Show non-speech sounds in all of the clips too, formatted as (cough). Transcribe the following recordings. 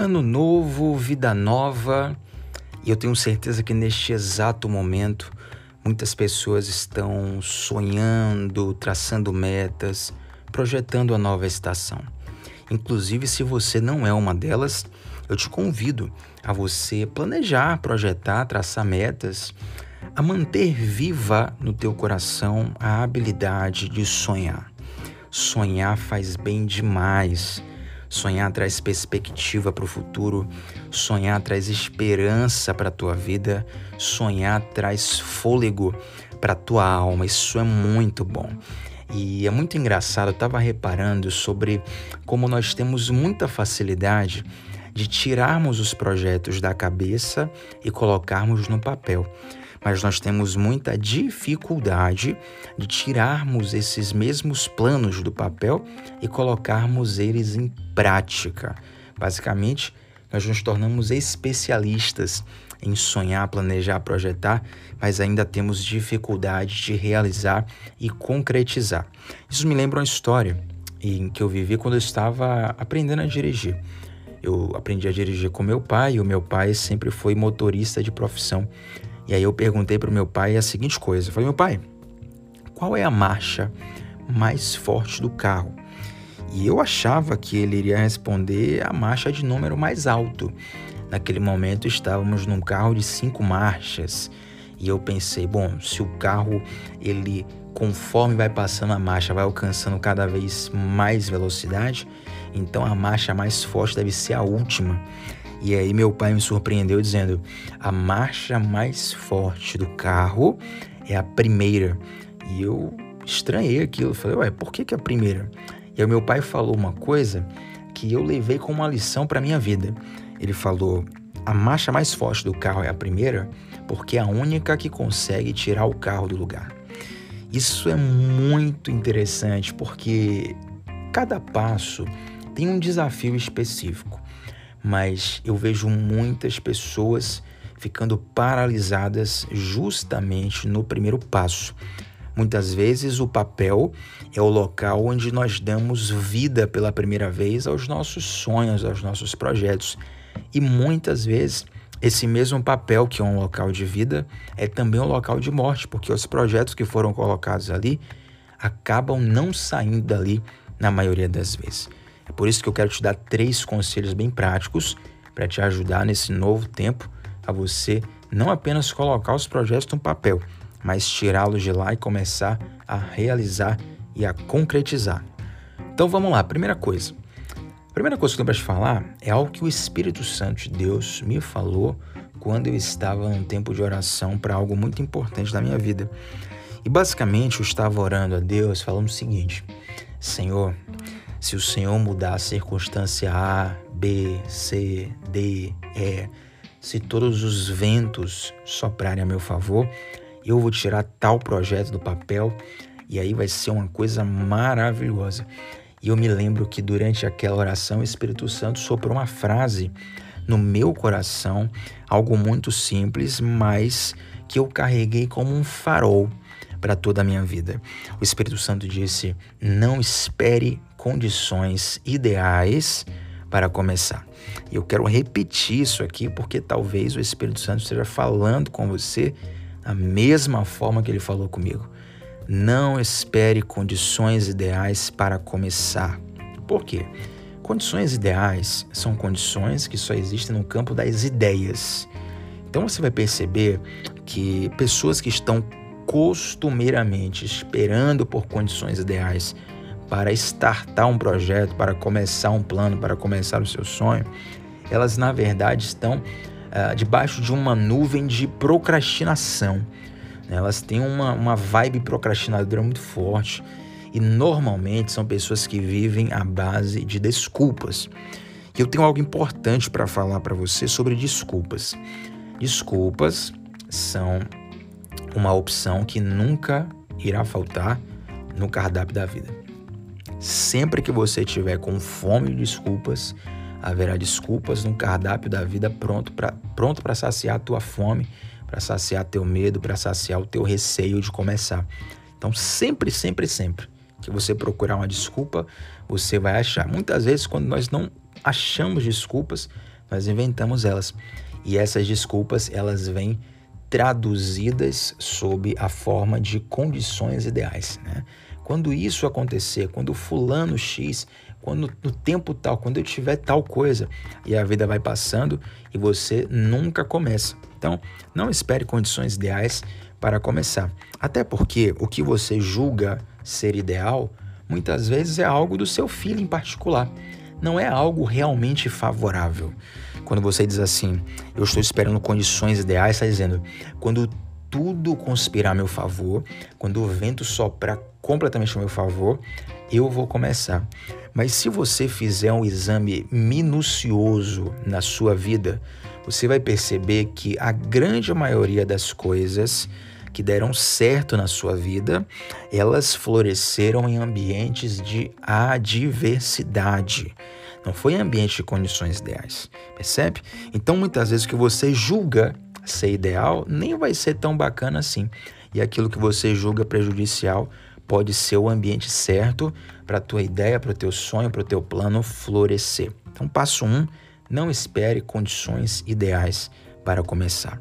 Ano novo, vida nova, e eu tenho certeza que neste exato momento muitas pessoas estão sonhando, traçando metas, projetando a nova estação. Inclusive, se você não é uma delas, eu te convido a você planejar, projetar, traçar metas, a manter viva no teu coração a habilidade de sonhar. Sonhar faz bem demais. Sonhar traz perspectiva para o futuro, sonhar traz esperança para a tua vida, sonhar traz fôlego para a tua alma. Isso é muito bom. E é muito engraçado, eu estava reparando sobre como nós temos muita facilidade de tirarmos os projetos da cabeça e colocarmos no papel mas nós temos muita dificuldade de tirarmos esses mesmos planos do papel e colocarmos eles em prática. Basicamente, nós nos tornamos especialistas em sonhar, planejar, projetar, mas ainda temos dificuldade de realizar e concretizar. Isso me lembra uma história em que eu vivi quando eu estava aprendendo a dirigir. Eu aprendi a dirigir com meu pai, e o meu pai sempre foi motorista de profissão. E aí eu perguntei para o meu pai a seguinte coisa: eu falei, meu pai, qual é a marcha mais forte do carro? E eu achava que ele iria responder a marcha de número mais alto. Naquele momento estávamos num carro de cinco marchas. E eu pensei, bom, se o carro ele conforme vai passando a marcha vai alcançando cada vez mais velocidade, então a marcha mais forte deve ser a última. E aí meu pai me surpreendeu dizendo: a marcha mais forte do carro é a primeira. E eu estranhei aquilo, falei: ué, por que, que é a primeira? E aí meu pai falou uma coisa que eu levei como uma lição para minha vida. Ele falou: a marcha mais forte do carro é a primeira, porque é a única que consegue tirar o carro do lugar. Isso é muito interessante porque cada passo tem um desafio específico mas eu vejo muitas pessoas ficando paralisadas justamente no primeiro passo. Muitas vezes o papel é o local onde nós damos vida pela primeira vez aos nossos sonhos, aos nossos projetos. E muitas vezes esse mesmo papel, que é um local de vida, é também um local de morte, porque os projetos que foram colocados ali acabam não saindo dali na maioria das vezes. É por isso que eu quero te dar três conselhos bem práticos para te ajudar nesse novo tempo a você não apenas colocar os projetos no papel, mas tirá-los de lá e começar a realizar e a concretizar. Então vamos lá, primeira coisa. A primeira coisa que eu tenho para te falar é algo que o Espírito Santo de Deus me falou quando eu estava num tempo de oração para algo muito importante da minha vida. E basicamente eu estava orando a Deus falando o seguinte: Senhor, se o Senhor mudar a circunstância A, B, C, D, E, se todos os ventos soprarem a meu favor, eu vou tirar tal projeto do papel e aí vai ser uma coisa maravilhosa. E eu me lembro que durante aquela oração o Espírito Santo soprou uma frase no meu coração, algo muito simples, mas que eu carreguei como um farol para toda a minha vida. O Espírito Santo disse: não espere condições ideais para começar. E eu quero repetir isso aqui porque talvez o Espírito Santo esteja falando com você da mesma forma que ele falou comigo. Não espere condições ideais para começar. Por quê? Condições ideais são condições que só existem no campo das ideias. Então você vai perceber que pessoas que estão costumeiramente esperando por condições ideais para startar um projeto, para começar um plano, para começar o seu sonho, elas na verdade estão uh, debaixo de uma nuvem de procrastinação. Elas têm uma, uma vibe procrastinadora muito forte e normalmente são pessoas que vivem à base de desculpas. E eu tenho algo importante para falar para você sobre desculpas. Desculpas são uma opção que nunca irá faltar no cardápio da vida. Sempre que você estiver com fome de desculpas, haverá desculpas no cardápio da vida pronto para pronto para saciar a tua fome, para saciar teu medo, para saciar o teu receio de começar. Então, sempre, sempre, sempre que você procurar uma desculpa, você vai achar. Muitas vezes, quando nós não achamos desculpas, nós inventamos elas. E essas desculpas, elas vêm traduzidas sob a forma de condições ideais. Né? Quando isso acontecer, quando fulano X, quando no tempo tal, quando eu tiver tal coisa, e a vida vai passando e você nunca começa. Então, não espere condições ideais para começar. Até porque o que você julga ser ideal, muitas vezes é algo do seu filho em particular. Não é algo realmente favorável. Quando você diz assim, eu estou esperando condições ideais, está dizendo, quando tudo conspirar a meu favor, quando o vento soprar completamente a meu favor, eu vou começar. Mas se você fizer um exame minucioso na sua vida, você vai perceber que a grande maioria das coisas que deram certo na sua vida, elas floresceram em ambientes de adversidade. Não foi em ambiente de condições ideais, percebe? Então, muitas vezes o que você julga ser ideal nem vai ser tão bacana assim. E aquilo que você julga prejudicial pode ser o ambiente certo para a tua ideia, para o teu sonho, para o teu plano florescer. Então, passo 1, um, não espere condições ideais para começar.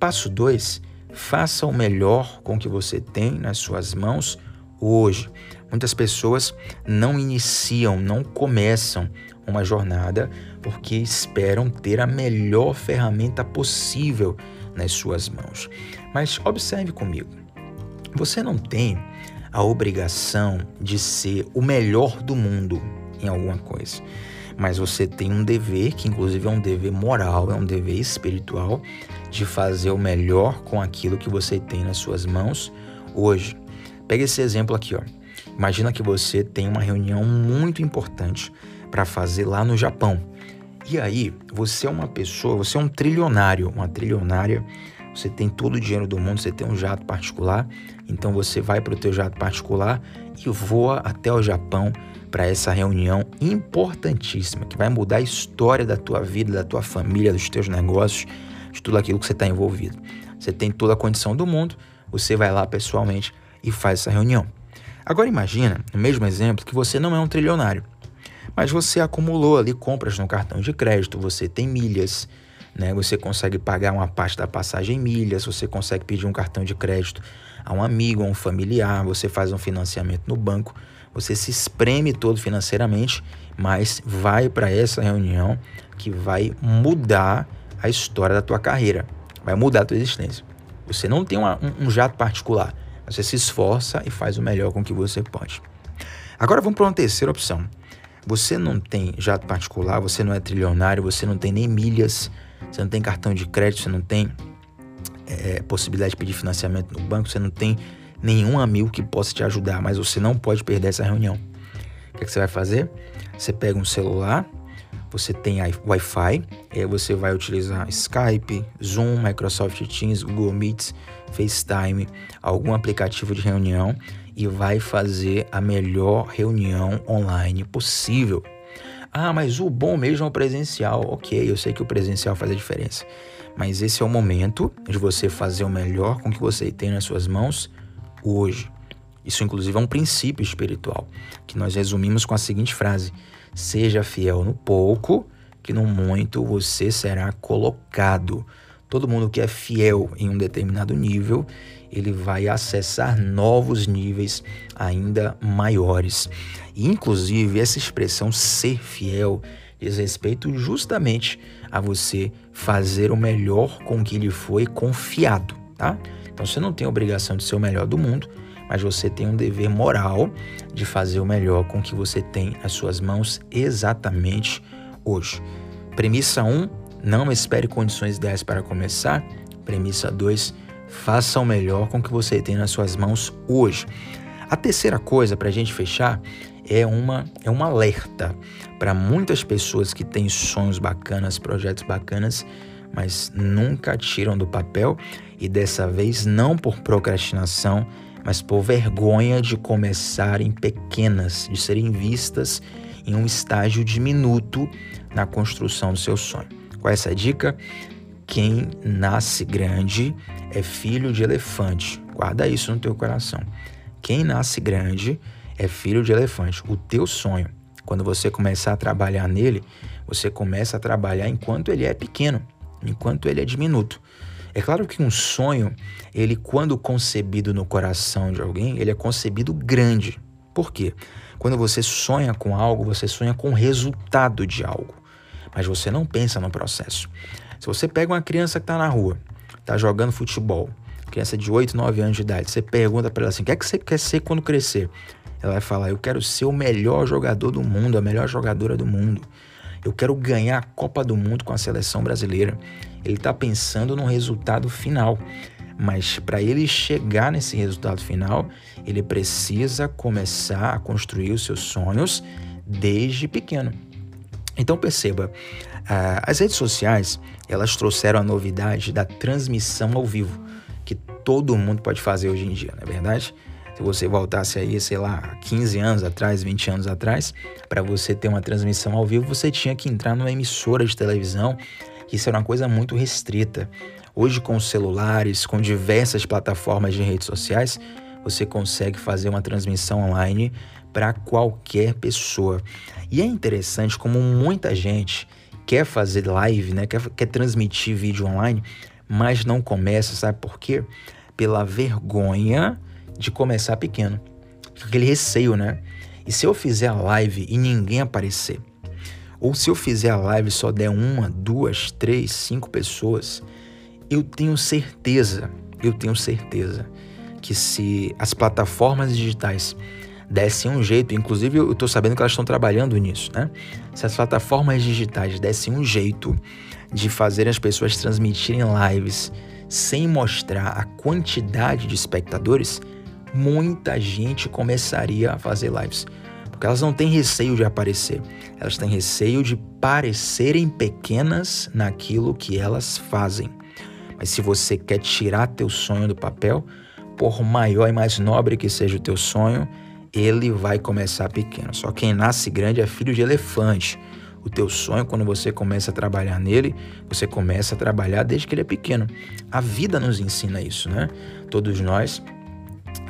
Passo 2, faça o melhor com o que você tem nas suas mãos hoje. Muitas pessoas não iniciam, não começam uma jornada porque esperam ter a melhor ferramenta possível nas suas mãos. Mas observe comigo, você não tem a obrigação de ser o melhor do mundo em alguma coisa, mas você tem um dever, que inclusive é um dever moral, é um dever espiritual, de fazer o melhor com aquilo que você tem nas suas mãos hoje. Pega esse exemplo aqui, ó. Imagina que você tem uma reunião muito importante para fazer lá no Japão. E aí, você é uma pessoa, você é um trilionário, uma trilionária, você tem todo o dinheiro do mundo, você tem um jato particular, então você vai para o teu jato particular e voa até o Japão para essa reunião importantíssima que vai mudar a história da tua vida, da tua família, dos teus negócios, de tudo aquilo que você está envolvido. Você tem toda a condição do mundo, você vai lá pessoalmente e faz essa reunião. Agora imagina, no mesmo exemplo, que você não é um trilionário mas você acumulou ali compras no cartão de crédito, você tem milhas, né? Você consegue pagar uma parte da passagem em milhas, você consegue pedir um cartão de crédito a um amigo, a um familiar, você faz um financiamento no banco, você se espreme todo financeiramente, mas vai para essa reunião que vai mudar a história da tua carreira, vai mudar a tua existência. Você não tem uma, um, um jato particular, você se esforça e faz o melhor com que você pode. Agora vamos para uma terceira opção. Você não tem jato particular, você não é trilionário, você não tem nem milhas, você não tem cartão de crédito, você não tem é, possibilidade de pedir financiamento no banco, você não tem nenhum amigo que possa te ajudar, mas você não pode perder essa reunião. O que, é que você vai fazer? Você pega um celular, você tem Wi-Fi, e aí você vai utilizar Skype, Zoom, Microsoft Teams, Google Meets, FaceTime, algum aplicativo de reunião e vai fazer a melhor reunião online possível. Ah, mas o bom mesmo é o presencial. Ok, eu sei que o presencial faz a diferença. Mas esse é o momento de você fazer o melhor com o que você tem nas suas mãos hoje. Isso, inclusive, é um princípio espiritual que nós resumimos com a seguinte frase: Seja fiel no pouco, que no muito você será colocado. Todo mundo que é fiel em um determinado nível, ele vai acessar novos níveis ainda maiores. E, inclusive, essa expressão ser fiel diz respeito justamente a você fazer o melhor com que lhe foi confiado, tá? Então você não tem a obrigação de ser o melhor do mundo, mas você tem um dever moral de fazer o melhor com que você tem nas suas mãos exatamente hoje. Premissa 1, um, não espere condições ideais para começar. Premissa 2, faça o melhor com o que você tem nas suas mãos hoje. A terceira coisa para a gente fechar é uma é um alerta para muitas pessoas que têm sonhos bacanas, projetos bacanas, mas nunca tiram do papel e dessa vez não por procrastinação, mas por vergonha de começarem pequenas, de serem vistas em um estágio diminuto na construção do seu sonho. Qual é essa dica? Quem nasce grande é filho de elefante. Guarda isso no teu coração. Quem nasce grande é filho de elefante. O teu sonho, Quando você começar a trabalhar nele, você começa a trabalhar enquanto ele é pequeno, enquanto ele é diminuto. É claro que um sonho, ele quando concebido no coração de alguém, ele é concebido grande. Por quê? Quando você sonha com algo, você sonha com o resultado de algo, mas você não pensa no processo. Se você pega uma criança que está na rua, está jogando futebol, criança de 8, 9 anos de idade, você pergunta para ela assim: o que é que você quer ser quando crescer? Ela vai falar: eu quero ser o melhor jogador do mundo, a melhor jogadora do mundo. Eu quero ganhar a Copa do Mundo com a seleção brasileira. Ele está pensando no resultado final. Mas para ele chegar nesse resultado final, ele precisa começar a construir os seus sonhos desde pequeno. Então perceba, uh, as redes sociais elas trouxeram a novidade da transmissão ao vivo, que todo mundo pode fazer hoje em dia, não é verdade? Se você voltasse aí, sei lá, 15 anos atrás, 20 anos atrás, para você ter uma transmissão ao vivo, você tinha que entrar numa emissora de televisão, isso era uma coisa muito restrita. Hoje, com celulares, com diversas plataformas de redes sociais, você consegue fazer uma transmissão online para qualquer pessoa. E é interessante como muita gente quer fazer live, né? quer, quer transmitir vídeo online, mas não começa, sabe por quê? Pela vergonha de começar pequeno. Aquele receio, né? E se eu fizer a live e ninguém aparecer? Ou se eu fizer a live e só der uma, duas, três, cinco pessoas, eu tenho certeza, eu tenho certeza que se as plataformas digitais dessem um jeito, inclusive eu estou sabendo que elas estão trabalhando nisso, né? Se as plataformas digitais dessem um jeito de fazer as pessoas transmitirem lives sem mostrar a quantidade de espectadores, muita gente começaria a fazer lives. Porque elas não têm receio de aparecer, elas têm receio de parecerem pequenas naquilo que elas fazem. Mas se você quer tirar teu sonho do papel, por maior e mais nobre que seja o teu sonho, ele vai começar pequeno. Só quem nasce grande é filho de elefante. O teu sonho, quando você começa a trabalhar nele, você começa a trabalhar desde que ele é pequeno. A vida nos ensina isso, né? Todos nós,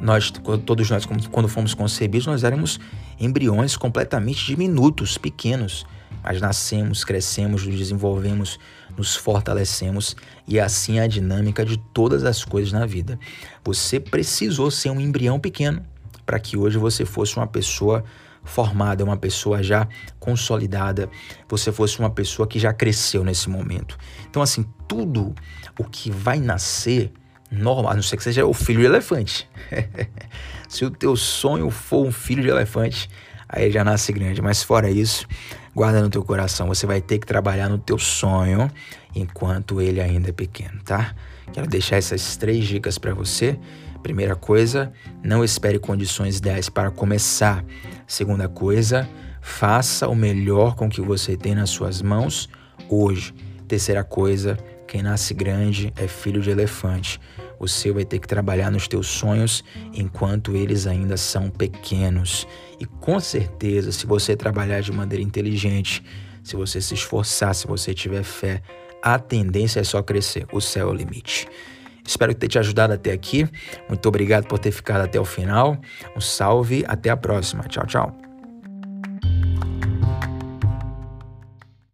nós todos nós, quando fomos concebidos, nós éramos embriões completamente diminutos, pequenos. Mas nascemos, crescemos, nos desenvolvemos, nos fortalecemos e assim é a dinâmica de todas as coisas na vida. Você precisou ser um embrião pequeno para que hoje você fosse uma pessoa formada, uma pessoa já consolidada, você fosse uma pessoa que já cresceu nesse momento. Então, assim, tudo o que vai nascer, normal, a não ser que seja o filho de elefante. (laughs) Se o teu sonho for um filho de elefante, aí já nasce grande. Mas fora isso, guarda no teu coração, você vai ter que trabalhar no teu sonho enquanto ele ainda é pequeno, tá? Quero deixar essas três dicas para você. Primeira coisa, não espere condições ideais para começar. Segunda coisa, faça o melhor com o que você tem nas suas mãos hoje. Terceira coisa, quem nasce grande é filho de elefante. Você vai ter que trabalhar nos teus sonhos enquanto eles ainda são pequenos. E com certeza, se você trabalhar de maneira inteligente, se você se esforçar, se você tiver fé, a tendência é só crescer. O céu é o limite. Espero ter te ajudado até aqui. Muito obrigado por ter ficado até o final. Um salve, até a próxima. Tchau, tchau.